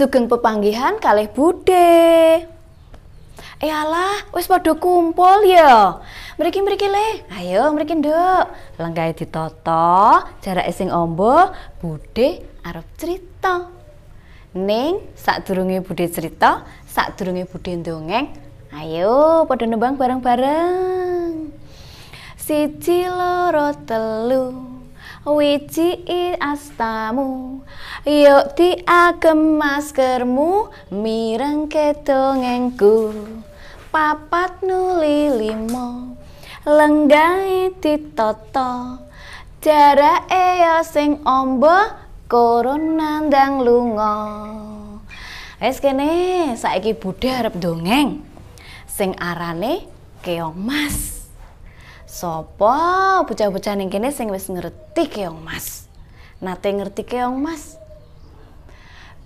Sugeng pepanggihan kalih Bude. Eh alah, wis padha kumpul ya. Mriki-mriki le. Ayo mriki nduk. Lenggahe ditata, jarak sing amba, Bude arep cerita. Ning sadurunge Bude cerita, sadurunge Bude ndongeng, ayo padha nembang bareng-bareng. Siji loro telu wiji astamu yuk diagem maskermu mireng kedongengku papat nuli limo lenggai ditoto. Jarak ya sing ombo koron nandang lunga. Es kene saiki budhe arep dongeng sing arane keong mas Sopo bocah-bocah ning kene sing wis ngerti keong mas. Nate ngerti keong mas.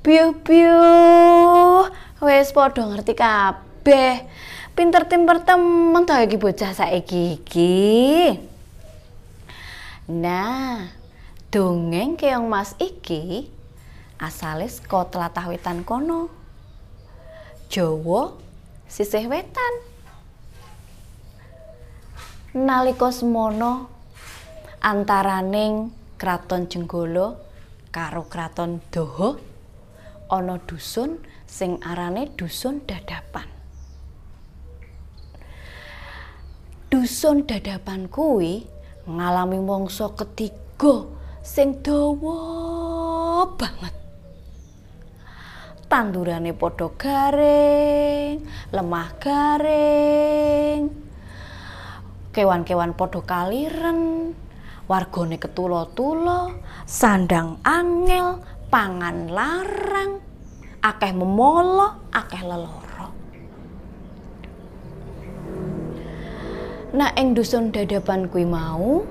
Biu-biu wis padha ngerti kabeh. Pinter-pinter temen ta iki bocah saiki iki. Nah, dongeng keong mas iki asale saka tlatah wetan kono. Jawa sisih wetan. Nalika semono antaraning kraton Jenggala karo kraton Daha ana dusun sing arane dusun dadapan. Dusun dadapan kuwi ngalami mangsa ketiga sing dawa banget. Tandurane padha garing lemah garing kewan-kewan padha kaliren, wargane ketulo-tulo, sandang angel, pangan larang, akeh memolo, akeh leloro. Nah ing dusun dadapan kuwi mau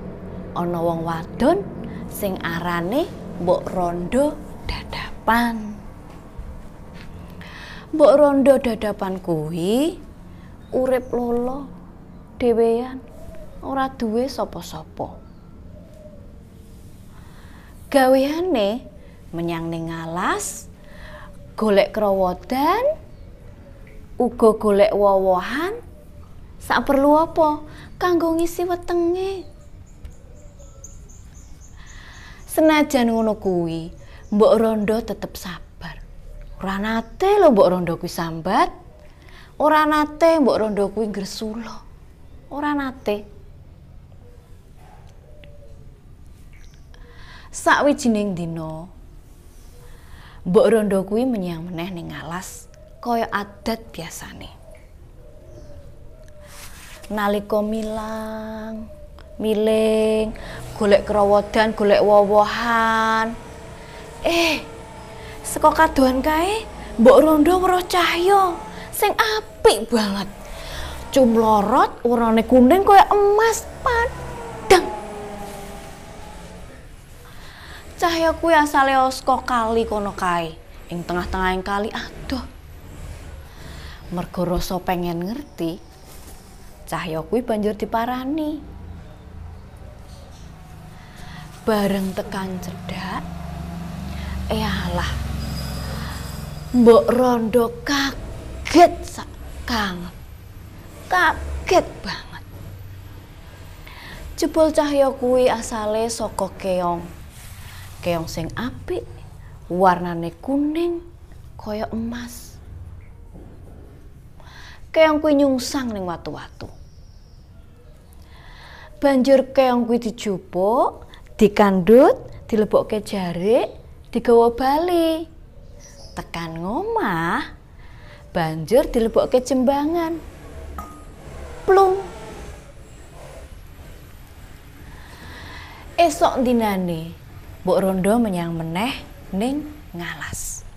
ana wong wadon sing arane Mbok Rondo Dadapan. Mbok Rondo Dadapan kuwi urip lolo dhewean ora duwe sapa-sapa. Gaweane menyang ning alas, golek krawodan, uga golek wowohan. Sak perlu apa? Kanggo ngisi wetenge. Senajan ngono kuwi, Mbok Rondo tetep sabar. Ora nate lho Mbok Rondo kuwi sambat. Ora nate Mbok Rondo kuwi gresula. Ora nate. Sakwijining dina Mbok Rondo kuwi menyang meneh ning alas kaya adat biasane. Nalika milang, miling, golek krawodan, golek wowohan. Eh, saka kadohan kae Mbok Rondo weruh cahya sing apik banget. Cumlorot warnane kuning kaya emas padang. Cahya kuwi asale saka kali kono kae. Ing tengah-tengahing kali adoh. Mergo rasa pengen ngerti, cahya kuwi banjur diparani. Bareng tekan cedak, eh alah. Mbok Rondo kaget sak kangen. Kaget banget. Jebul cahya kuwi asale saka keong. Keong sing apik warnane kuning kaya emas. Keong kuwi nyungsang ning watu-watu. Banjur keong kuwi dijupuk dikandut dilebokke jarik digawa bali. Tekan ngomah banjur dilebokke jembangan. Plung. Esok dinane Mbok Rondo menyang meneh ning ngalas.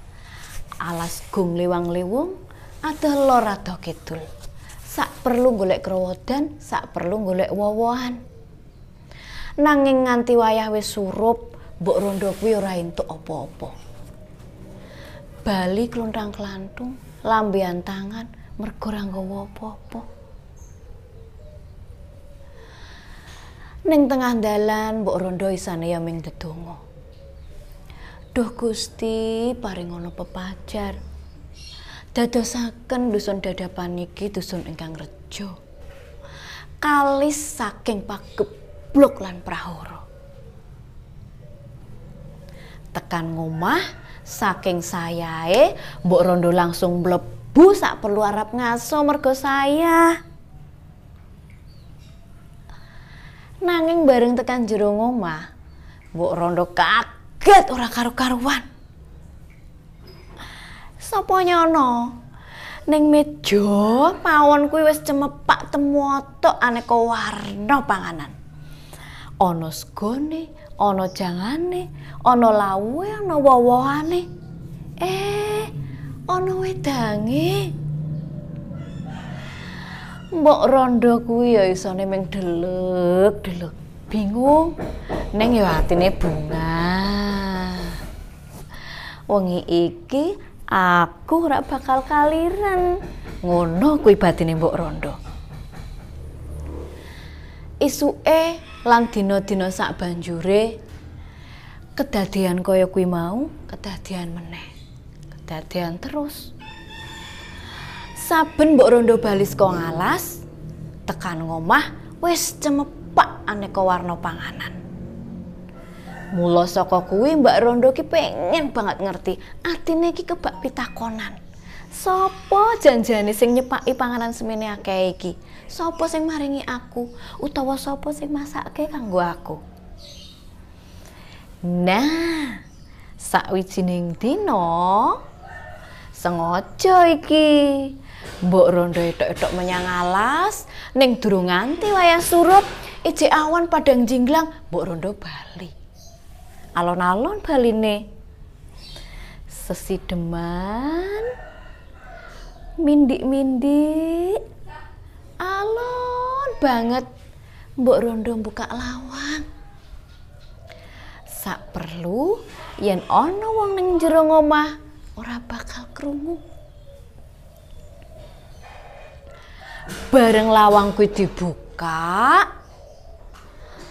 Alas gung liwang-liwung ada lor ado kidul. Sak perlu golek krawodan, sak perlu golek wowohan. Nanging nganti wayah wis surup, Mbok Rondo kuwi ora entuk apa-apa. Bali klontang-klantung, lambean tangan, mergo ora nggawa apa-apa. Ning tengah dalan Mbok Rondo isane ya ming dedonga. Duh Gusti paring ana pepajar. Dadosaken dusun dadapan iki dusun ingkang rejo. Kalis saking pageblok lan prahara. Tekan ngomah saking sayae Mbok Rondo langsung mlebu sak perlu arep ngaso mergo saya. Nanging bareng tekan jero ngomah, Mbok Rondo kaget ora karo-karuan. Sopo nyono? Ning meja pawon kuwi wis cemepak temotok aneka warna panganan. Ana segone, ana jangane, ana lawuhe, ana wowohane. Eh, ana wedange. Mbok rondo kuwi ya isone ming delek-delek. Bingung. Ning ya atine bunga. Wengi iki aku ora bakal kaliran. Ngono kuwi batine Mbok Rondo. Isuke lan dina-dina sak banjure kedadian kaya kuwi mau, kedadian meneh. Kedadian terus. Saben Mbok Rondo bali saka ngalas, tekan ngomah wis cemepak aneka warna panganan. Mula saka kuwi Mbak Rondo ki pengen banget ngerti atine iki kebak pitakonan. Sopo janjane sing nyepaki panganan semene akeh iki? Sopo sing maringi aku utawa sopo sing masake kanggo aku? Nah, sakwijining dina sengaja iki Mbok Rondo etok-etok menyang alas ning durung nganti wayah surup ijek awan padang jinglang Mbok Rondo bali. Alon-alon baline. Sesideman mindik-mindik alon banget Mbok Rondo buka lawang. Sak perlu yen ana wong ning jero ngomah ora bakal krungu bareng lawang kuwi dibuka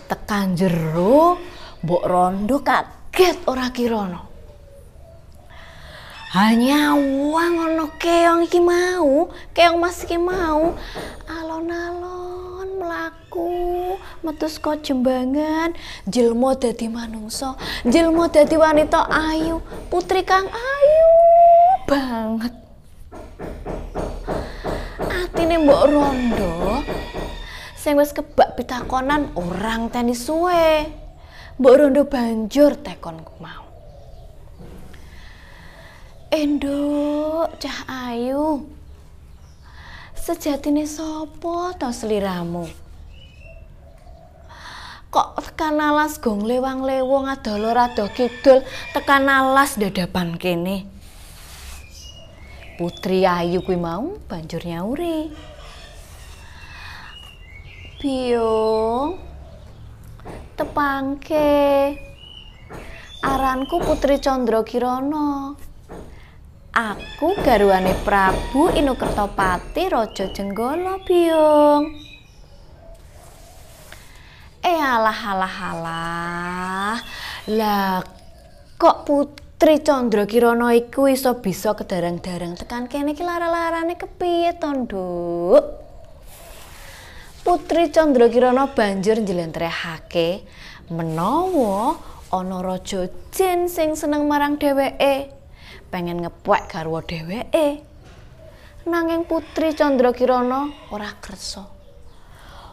tekan jero Mbok Rondo kaget ora kirana. Hanya uang ono keong iki mau, keong mas iki mau alon-alon melaku metu saka jembangan jilmo dadi manungsa, jilmo dadi wanita ayu, putri kang ayu banget. Atine Mbok Rondo sing wis kebak pitakonan orang tani suwe. Mbok Rondo banjur tekonku mau. Enduk, cah ayu. Sejatine sapa to sliramu? Kok tekan alas gong lewang lewong adolo rado kidul tekan alas dadapan kene. Putri Ayu kuwi mau banjur nyauri. Biung, tepangke. Aranku Putri Chandra Kirana aku garwane Prabu Inukertapati Raja Jenggala Biung eh alah alah alah. Lah kok Putri Chandra Kirana iku iso bisa kedarang-darang tekan kene iki lara-larane kepiye to Nduk Putri Chandra Kirana banjur njlentrehake menawa ana raja jin sing seneng marang dheweke, pengen ngepek garwa dheweke. Nanging Putri Chandra Kirana ora kersa.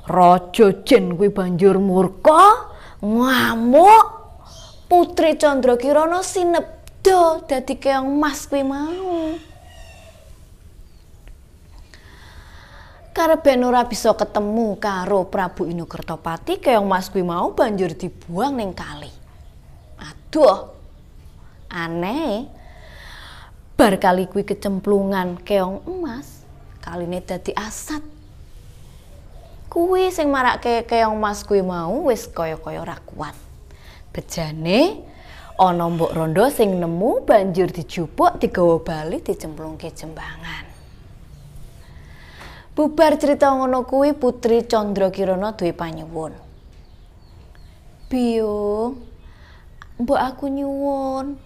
Raja jin kuwi banjur murka, ngamuk. Putri Chandra Kirana sinebda dadi keong mas kuwi mau. Karep ben ora bisa ketemu karo Prabu Inukertapati keong Mas kuwi mau banjur dibuang ning kali. Aduh. Aneh. Bar kali kuwi kecemplungan keong emas, kaline dadi asat. Kuwi sing marake keong Mas kuwi mau wis kaya-kaya ora kuat. Bejane ana mbok rondo sing nemu banjur dijupuk digawa bali dicemplungke jembangan. Bubar cerita ngono kuwi Putri Chandra Kirana duwe panyuwun. Biung, mbok aku nyuwun,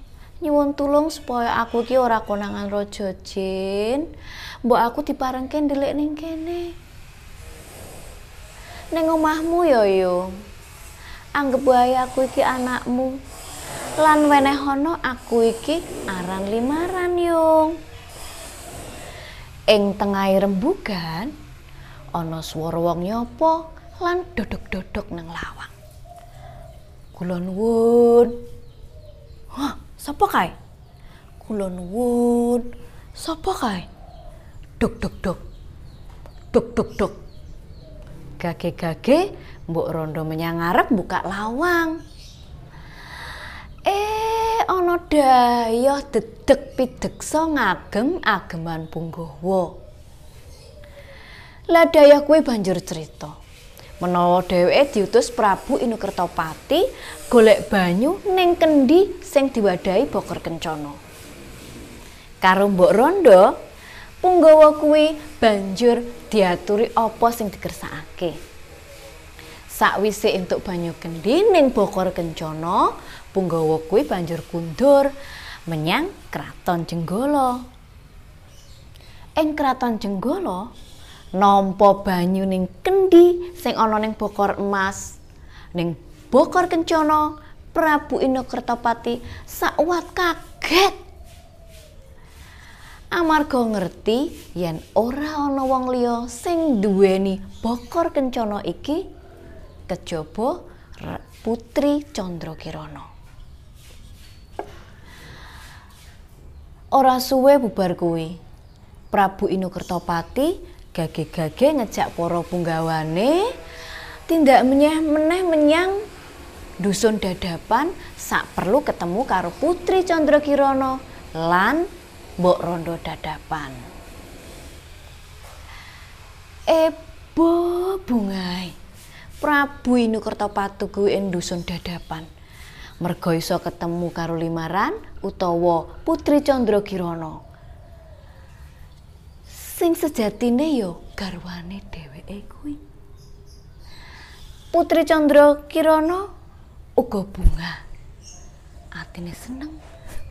nyuwun tulung supaya aku iki ora konangan raja jin. Mbok aku diparengke ndelik ning kene. Ning omahmu ya, Yung. Anggep wae aku iki anakmu. Lan wenehono aku iki aran limaran, Yung. Ing tengahing rembugan ana swara wong nyapa lan dodok-dodok nang lawang. Kula nuwun. Hah, sapa kae? Kula nuwun. Sapa kae? Dok dok dok. Dok dok dok. Gage-gage mbok rondo menyang ngarep buka lawang. Eh, ana dayoh dedek pideksa ngagem ageman punggawa. Lah dayoh kuwi banjur cerita. menawa dheweke diutus Prabu Inukertapati golek banyu ning kendi sing diwadahi Bokor Kencana. Karo Mbok Rondo, Punggawa kuwi banjur diaturi apa sing dikersakake. Sakwise entuk banyu kendi ning Bokor Kencana, Punggawa kuwi banjur kundur menyang Kraton Jenggala. Ing Kraton Jenggala, nampa banyu ning kendi sing ana ning bokor emas ning bokor kencana Prabu Inokertapati sakwat kaget amarga ngerti yen ora ana wong liya sing duweni bokor kencana iki kejaba Putri Candrakirana. Ora suwe bubar kuwi. Prabu Inokertapati gage-gage ngejak para punggawane tindak menyeh meneh menyang dusun dadapan sak perlu ketemu karo Putri Candrakirana lan Mbok Rondo dadapan. Ebo bungai. Prabu Inukertapatu kuwi ing dusun dadapan. Merga iso ketemu karo Limaran utawa Putri Candrakirana. sing sejatine ya garwane dheweke kuwi. Putri Candra Kirana uga bunga. Atine seneng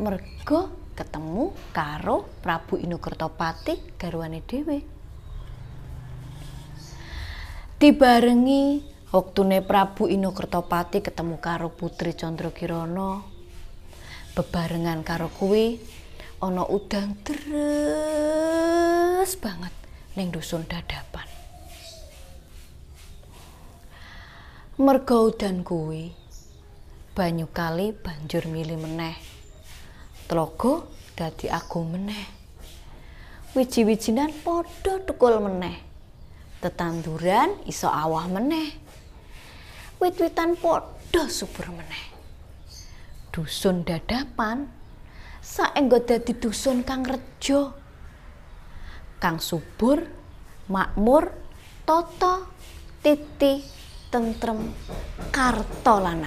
merga ketemu karo Prabu Inukertapati garwane dhewe. Dibarengi wektune Prabu Inukertapati ketemu karo Putri Candra Kirana bebarengan karo kuwi ana udan deres banget ning dusun dadapan. Merga udan kuwi banyu kali banjur milih meneh. Tlaga dadi agung meneh. Wiji-wijinan padha tukul meneh. Tetanduran iso awah meneh. Wit-witan padha subur meneh. Dusun dadapan saenggo dadi dusun kang rejo kang subur makmur toto titi tentrem karto lan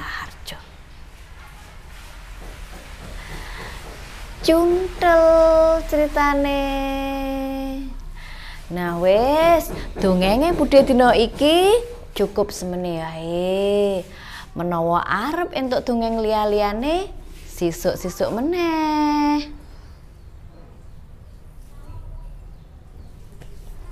cuntel ceritane nah wes dongenge budhe dina iki cukup semene ae menawa arep entuk dongeng liya-liyane sisuk-sisuk meneh.